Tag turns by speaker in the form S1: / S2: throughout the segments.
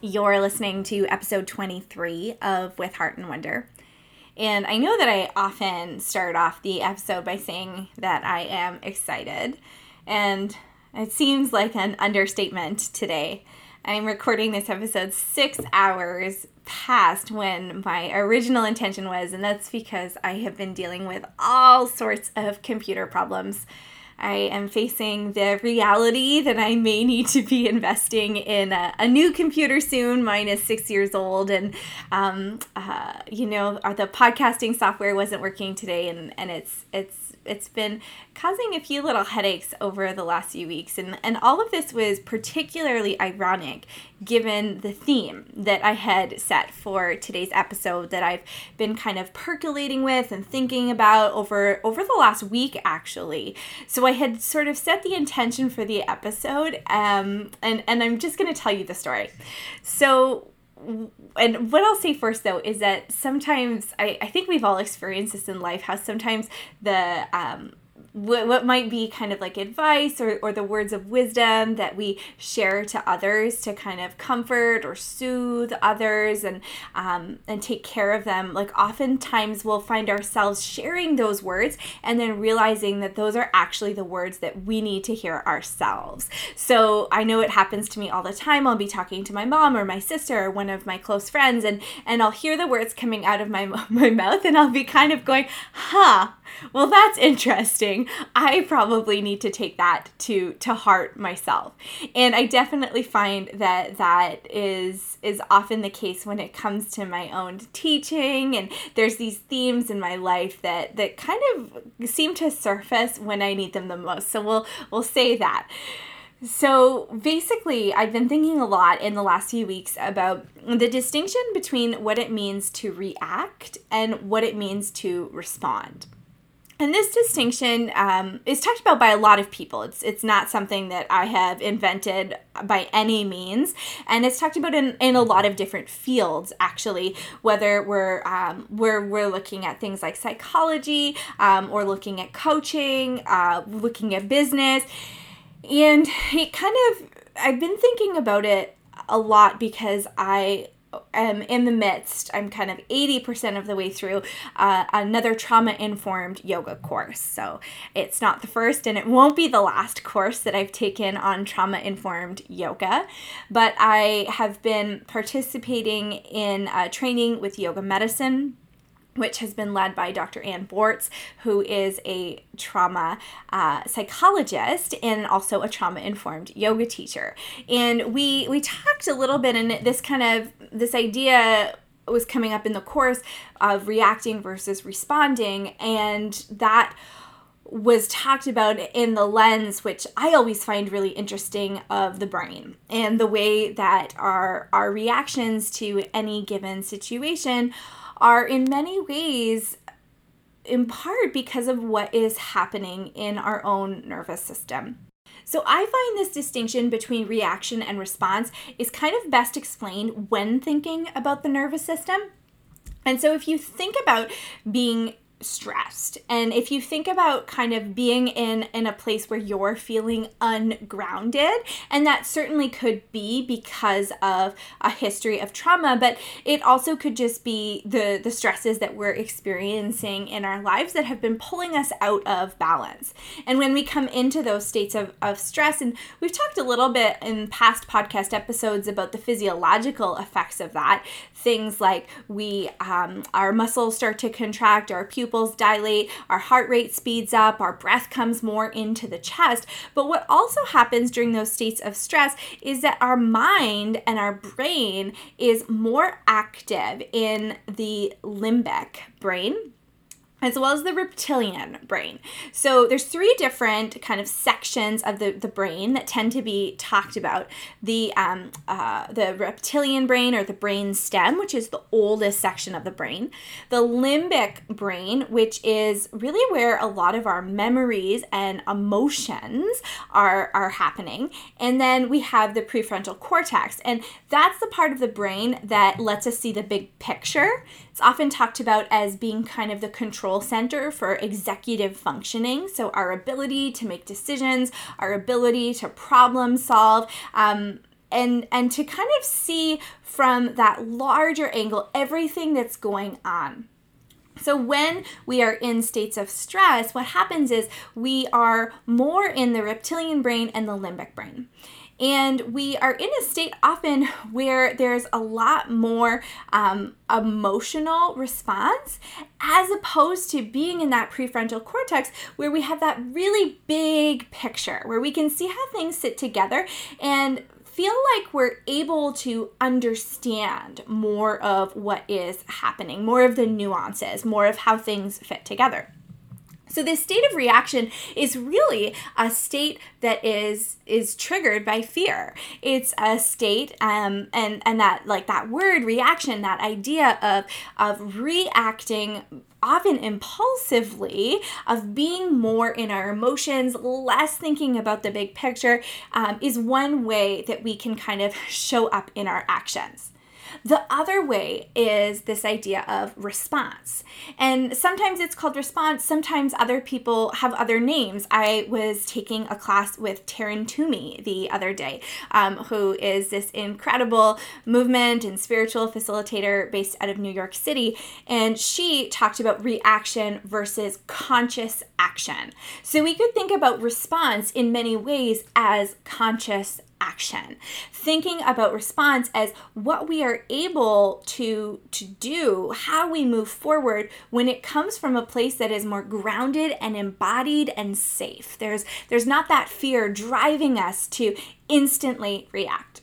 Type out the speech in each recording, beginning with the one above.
S1: You're listening to episode 23 of With Heart and Wonder. And I know that I often start off the episode by saying that I am excited. And it seems like an understatement today. I'm recording this episode six hours past when my original intention was, and that's because I have been dealing with all sorts of computer problems I am facing the reality that I may need to be investing in a, a new computer soon. Mine is six years old, and um, uh, you know, the podcasting software wasn't working today, and and it's it's it's been causing a few little headaches over the last few weeks. And, and all of this was particularly ironic given the theme that I had set for today's episode that I've been kind of percolating with and thinking about over over the last week actually. So I had sort of set the intention for the episode um, and and I'm just going to tell you the story. So and what I'll say first though is that sometimes I, I think we've all experienced this in life how sometimes the um, what, what might be kind of like advice or, or the words of wisdom that we share to others to kind of comfort or soothe others and um, and take care of them? Like oftentimes we'll find ourselves sharing those words and then realizing that those are actually the words that we need to hear ourselves. So i know it happens to me all the time. I'll be talking to my mom or my sister or one of my close friends and and i'll hear the words coming out of my, my mouth and i'll be kind of going huh well that's interesting I probably need to take that to to heart myself. And I definitely find that that is is often the case when it comes to my own teaching and there's these themes in my life that that kind of seem to surface when I need them the most. So we'll we'll say that. So basically, I've been thinking a lot in the last few weeks about the distinction between what it means to react and what it means to respond. And this distinction um, is talked about by a lot of people. It's it's not something that I have invented by any means, and it's talked about in, in a lot of different fields. Actually, whether we're um, we're we're looking at things like psychology, um, or looking at coaching, uh, looking at business, and it kind of I've been thinking about it a lot because I am in the midst, I'm kind of 80% of the way through uh, another trauma informed yoga course. So it's not the first and it won't be the last course that I've taken on trauma informed yoga, but I have been participating in uh, training with yoga medicine which has been led by Dr. Ann Bortz, who is a trauma uh, psychologist and also a trauma informed yoga teacher. And we we talked a little bit, and this kind of this idea was coming up in the course of reacting versus responding, and that was talked about in the lens which i always find really interesting of the brain and the way that our our reactions to any given situation are in many ways in part because of what is happening in our own nervous system. So I find this distinction between reaction and response is kind of best explained when thinking about the nervous system. And so if you think about being stressed. And if you think about kind of being in in a place where you're feeling ungrounded and that certainly could be because of a history of trauma but it also could just be the the stresses that we're experiencing in our lives that have been pulling us out of balance. And when we come into those states of, of stress and we've talked a little bit in past podcast episodes about the physiological effects of that things like we um, our muscles start to contract our pupils pupils dilate, our heart rate speeds up, our breath comes more into the chest. But what also happens during those states of stress is that our mind and our brain is more active in the limbic brain as well as the reptilian brain. So there's three different kind of sections of the, the brain that tend to be talked about. The um, uh, the reptilian brain or the brain stem, which is the oldest section of the brain. The limbic brain, which is really where a lot of our memories and emotions are, are happening. And then we have the prefrontal cortex. And that's the part of the brain that lets us see the big picture. It's often talked about as being kind of the control center for executive functioning. So, our ability to make decisions, our ability to problem solve, um, and, and to kind of see from that larger angle everything that's going on. So, when we are in states of stress, what happens is we are more in the reptilian brain and the limbic brain. And we are in a state often where there's a lot more um, emotional response as opposed to being in that prefrontal cortex where we have that really big picture where we can see how things sit together and feel like we're able to understand more of what is happening, more of the nuances, more of how things fit together. So this state of reaction is really a state that is is triggered by fear. It's a state, um, and and that like that word reaction, that idea of of reacting often impulsively, of being more in our emotions, less thinking about the big picture, um, is one way that we can kind of show up in our actions. The other way is this idea of response. And sometimes it's called response, sometimes other people have other names. I was taking a class with Taryn Toomey the other day, um, who is this incredible movement and spiritual facilitator based out of New York City. And she talked about reaction versus conscious action. So we could think about response in many ways as conscious action. Thinking about response as what we are able to to do how we move forward when it comes from a place that is more grounded and embodied and safe. There's there's not that fear driving us to instantly react.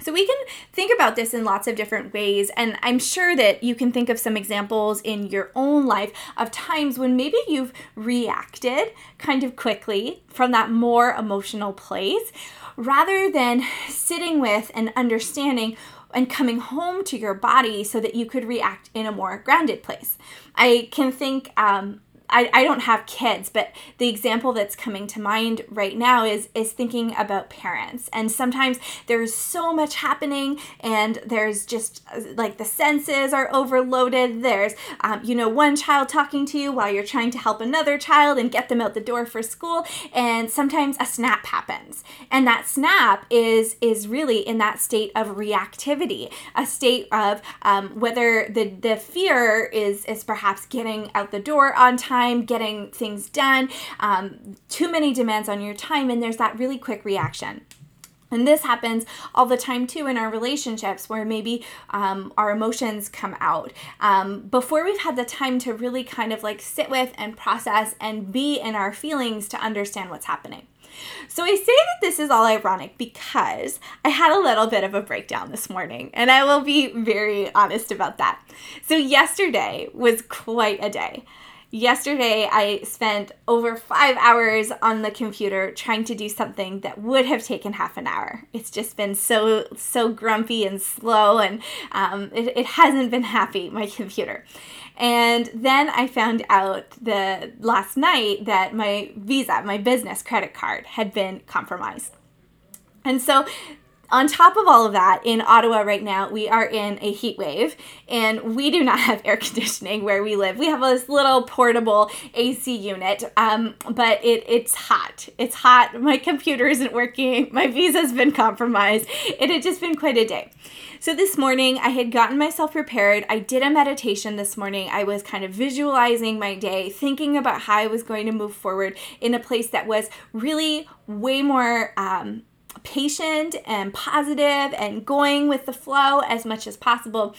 S1: So we can think about this in lots of different ways, and I'm sure that you can think of some examples in your own life of times when maybe you've reacted kind of quickly from that more emotional place rather than sitting with and understanding and coming home to your body so that you could react in a more grounded place. I can think um, I, I don't have kids, but the example that's coming to mind right now is is thinking about parents. And sometimes there's so much happening, and there's just like the senses are overloaded. There's um, you know one child talking to you while you're trying to help another child and get them out the door for school, and sometimes a snap happens, and that snap is is really in that state of reactivity, a state of um, whether the the fear is is perhaps getting out the door on time time, getting things done, um, too many demands on your time, and there's that really quick reaction. And this happens all the time too in our relationships where maybe um, our emotions come out um, before we've had the time to really kind of like sit with and process and be in our feelings to understand what's happening. So I say that this is all ironic because I had a little bit of a breakdown this morning, and I will be very honest about that. So yesterday was quite a day. Yesterday, I spent over five hours on the computer trying to do something that would have taken half an hour. It's just been so, so grumpy and slow, and um, it, it hasn't been happy, my computer. And then I found out the last night that my Visa, my business credit card, had been compromised. And so on top of all of that, in Ottawa right now, we are in a heat wave and we do not have air conditioning where we live. We have this little portable AC unit, um, but it, it's hot. It's hot. My computer isn't working. My visa's been compromised. It had just been quite a day. So this morning, I had gotten myself prepared. I did a meditation this morning. I was kind of visualizing my day, thinking about how I was going to move forward in a place that was really way more. Um, patient and positive and going with the flow as much as possible.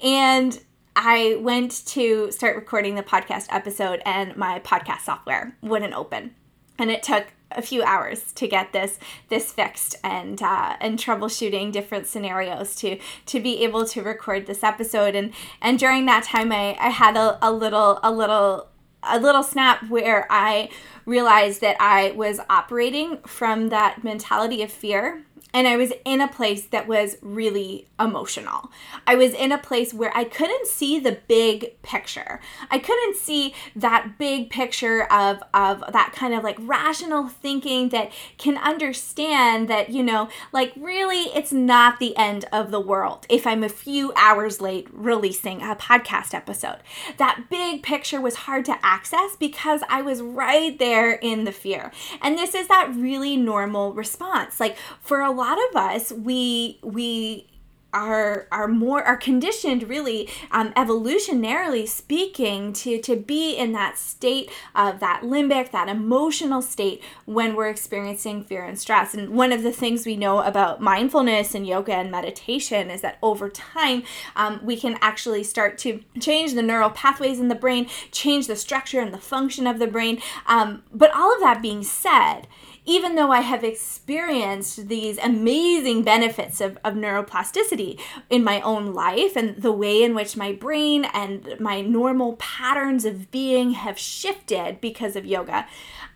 S1: And I went to start recording the podcast episode, and my podcast software wouldn't open. And it took a few hours to get this this fixed and uh, and troubleshooting different scenarios to to be able to record this episode and and during that time I, I had a, a little a little a little snap where I realized that I was operating from that mentality of fear and I was in a place that was really emotional. I was in a place where I couldn't see the big picture. I couldn't see that big picture of of that kind of like rational thinking that can understand that, you know, like really it's not the end of the world if I'm a few hours late releasing a podcast episode. That big picture was hard to access because I was right there in the fear. And this is that really normal response. Like for a lot of us, we we are are more are conditioned really um, evolutionarily speaking to to be in that state of that limbic that emotional state when we're experiencing fear and stress. And one of the things we know about mindfulness and yoga and meditation is that over time um, we can actually start to change the neural pathways in the brain change the structure and the function of the brain. Um, but all of that being said even though I have experienced these amazing benefits of, of neuroplasticity in my own life and the way in which my brain and my normal patterns of being have shifted because of yoga,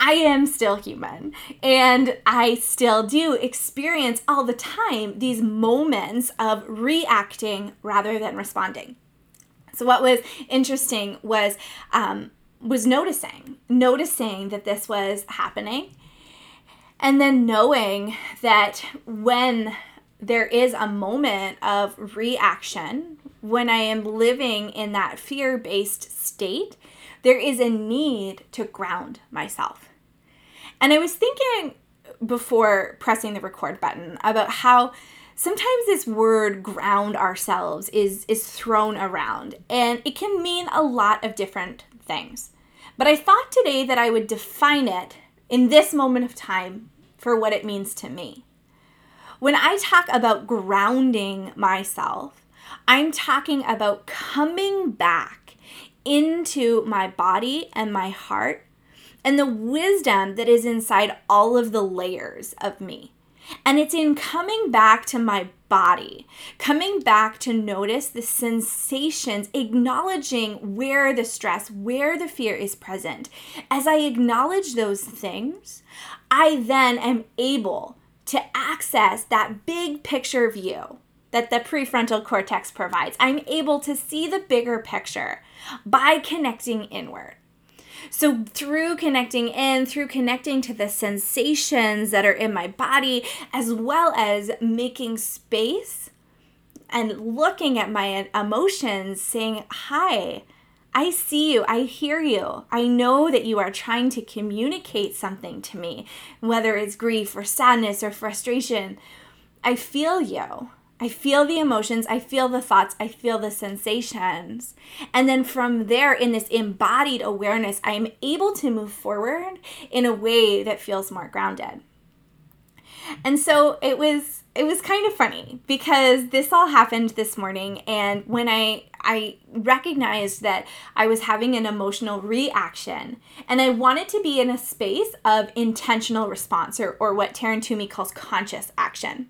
S1: I am still human. And I still do experience all the time these moments of reacting rather than responding. So, what was interesting was, um, was noticing, noticing that this was happening and then knowing that when there is a moment of reaction, when I am living in that fear based state, there is a need to ground myself. And I was thinking before pressing the record button about how sometimes this word ground ourselves is is thrown around and it can mean a lot of different things. But I thought today that I would define it in this moment of time for what it means to me. When I talk about grounding myself, I'm talking about coming back into my body and my heart and the wisdom that is inside all of the layers of me. And it's in coming back to my body, coming back to notice the sensations, acknowledging where the stress, where the fear is present. As I acknowledge those things, I then am able to access that big picture view that the prefrontal cortex provides. I'm able to see the bigger picture by connecting inward. So, through connecting in, through connecting to the sensations that are in my body, as well as making space and looking at my emotions, saying, Hi, I see you. I hear you. I know that you are trying to communicate something to me, whether it's grief or sadness or frustration. I feel you. I feel the emotions, I feel the thoughts, I feel the sensations. And then from there, in this embodied awareness, I am able to move forward in a way that feels more grounded. And so it was it was kind of funny because this all happened this morning and when I I recognized that I was having an emotional reaction and I wanted to be in a space of intentional response or, or what Taryn Toomey calls conscious action.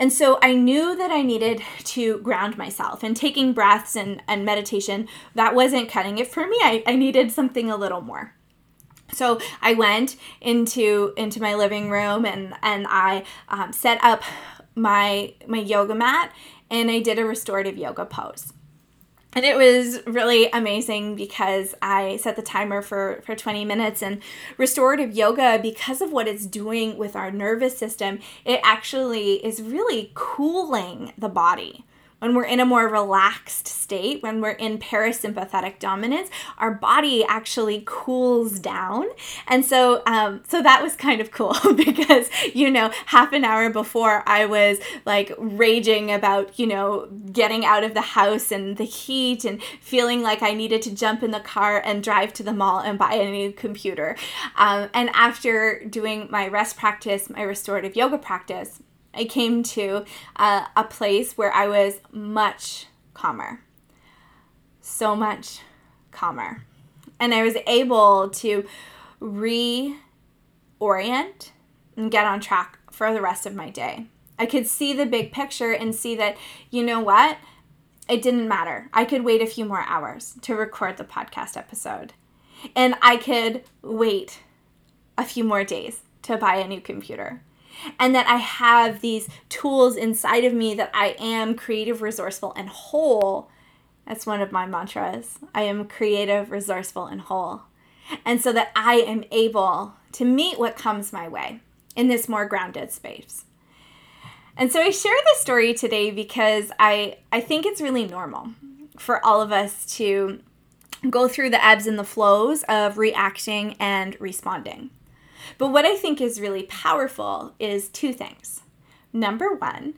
S1: And so I knew that I needed to ground myself and taking breaths and, and meditation, that wasn't cutting it for me. I, I needed something a little more. So I went into into my living room and and I um, set up my my yoga mat and I did a restorative yoga pose. And it was really amazing because I set the timer for, for 20 minutes. And restorative yoga, because of what it's doing with our nervous system, it actually is really cooling the body when we're in a more relaxed state, when we're in parasympathetic dominance, our body actually cools down. And so, um, so that was kind of cool because, you know, half an hour before I was like raging about, you know, getting out of the house and the heat and feeling like I needed to jump in the car and drive to the mall and buy a new computer. Um, and after doing my rest practice, my restorative yoga practice, I came to uh, a place where I was much calmer. So much calmer. And I was able to reorient and get on track for the rest of my day. I could see the big picture and see that, you know what? It didn't matter. I could wait a few more hours to record the podcast episode. and I could wait a few more days to buy a new computer. And that I have these tools inside of me that I am creative, resourceful, and whole. That's one of my mantras. I am creative, resourceful, and whole. And so that I am able to meet what comes my way in this more grounded space. And so I share this story today because I, I think it's really normal for all of us to go through the ebbs and the flows of reacting and responding. But what I think is really powerful is two things. Number one,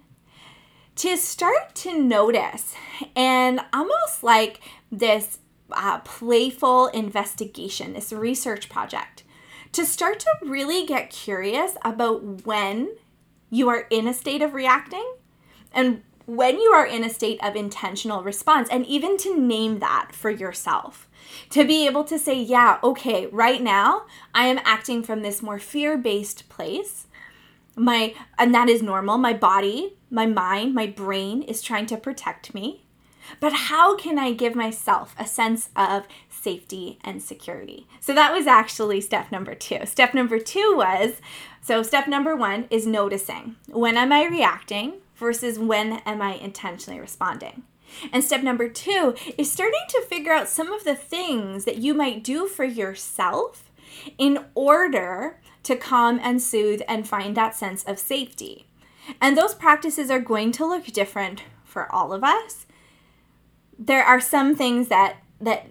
S1: to start to notice and almost like this uh, playful investigation, this research project, to start to really get curious about when you are in a state of reacting and when you are in a state of intentional response, and even to name that for yourself. To be able to say, yeah, okay, right now I am acting from this more fear based place. My, and that is normal. My body, my mind, my brain is trying to protect me. But how can I give myself a sense of safety and security? So that was actually step number two. Step number two was so, step number one is noticing when am I reacting versus when am I intentionally responding? And step number two is starting to figure out some of the things that you might do for yourself in order to calm and soothe and find that sense of safety. And those practices are going to look different for all of us there are some things that that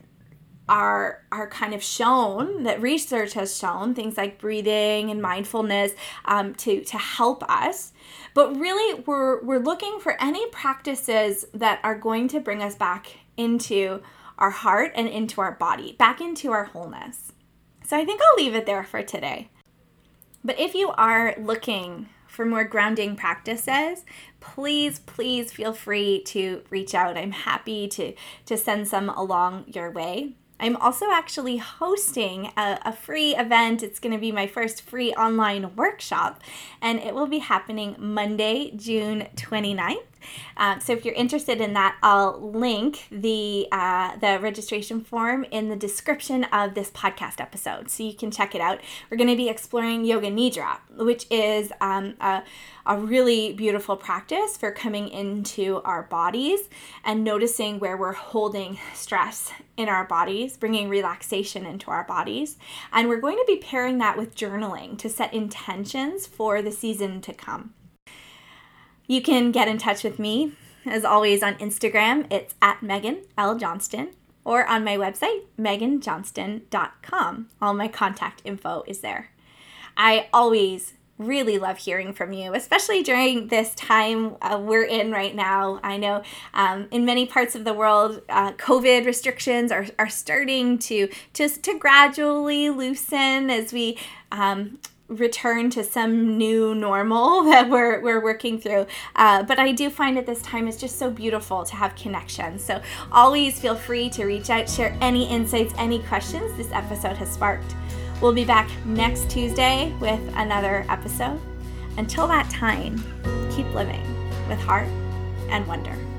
S1: are are kind of shown that research has shown things like breathing and mindfulness um, to to help us but really we're we're looking for any practices that are going to bring us back into our heart and into our body back into our wholeness so i think i'll leave it there for today but if you are looking for more grounding practices, please, please feel free to reach out. I'm happy to, to send some along your way. I'm also actually hosting a, a free event. It's going to be my first free online workshop, and it will be happening Monday, June 29th. Um, so if you're interested in that, I'll link the uh, the registration form in the description of this podcast episode, so you can check it out. We're going to be exploring Yoga Nidra, which is um, a, a really beautiful practice for coming into our bodies and noticing where we're holding stress in our bodies, bringing relaxation into our bodies. And we're going to be pairing that with journaling to set intentions for the season to come. You can get in touch with me, as always, on Instagram. It's at Meghan L. Johnston or on my website, meghanjohnston.com. All my contact info is there. I always really love hearing from you, especially during this time uh, we're in right now. I know um, in many parts of the world, uh, COVID restrictions are, are starting to, to, to gradually loosen as we um, return to some new normal that we're, we're working through. Uh, but I do find at this time it's just so beautiful to have connection. So always feel free to reach out, share any insights, any questions this episode has sparked. We'll be back next Tuesday with another episode. Until that time, keep living with heart and wonder.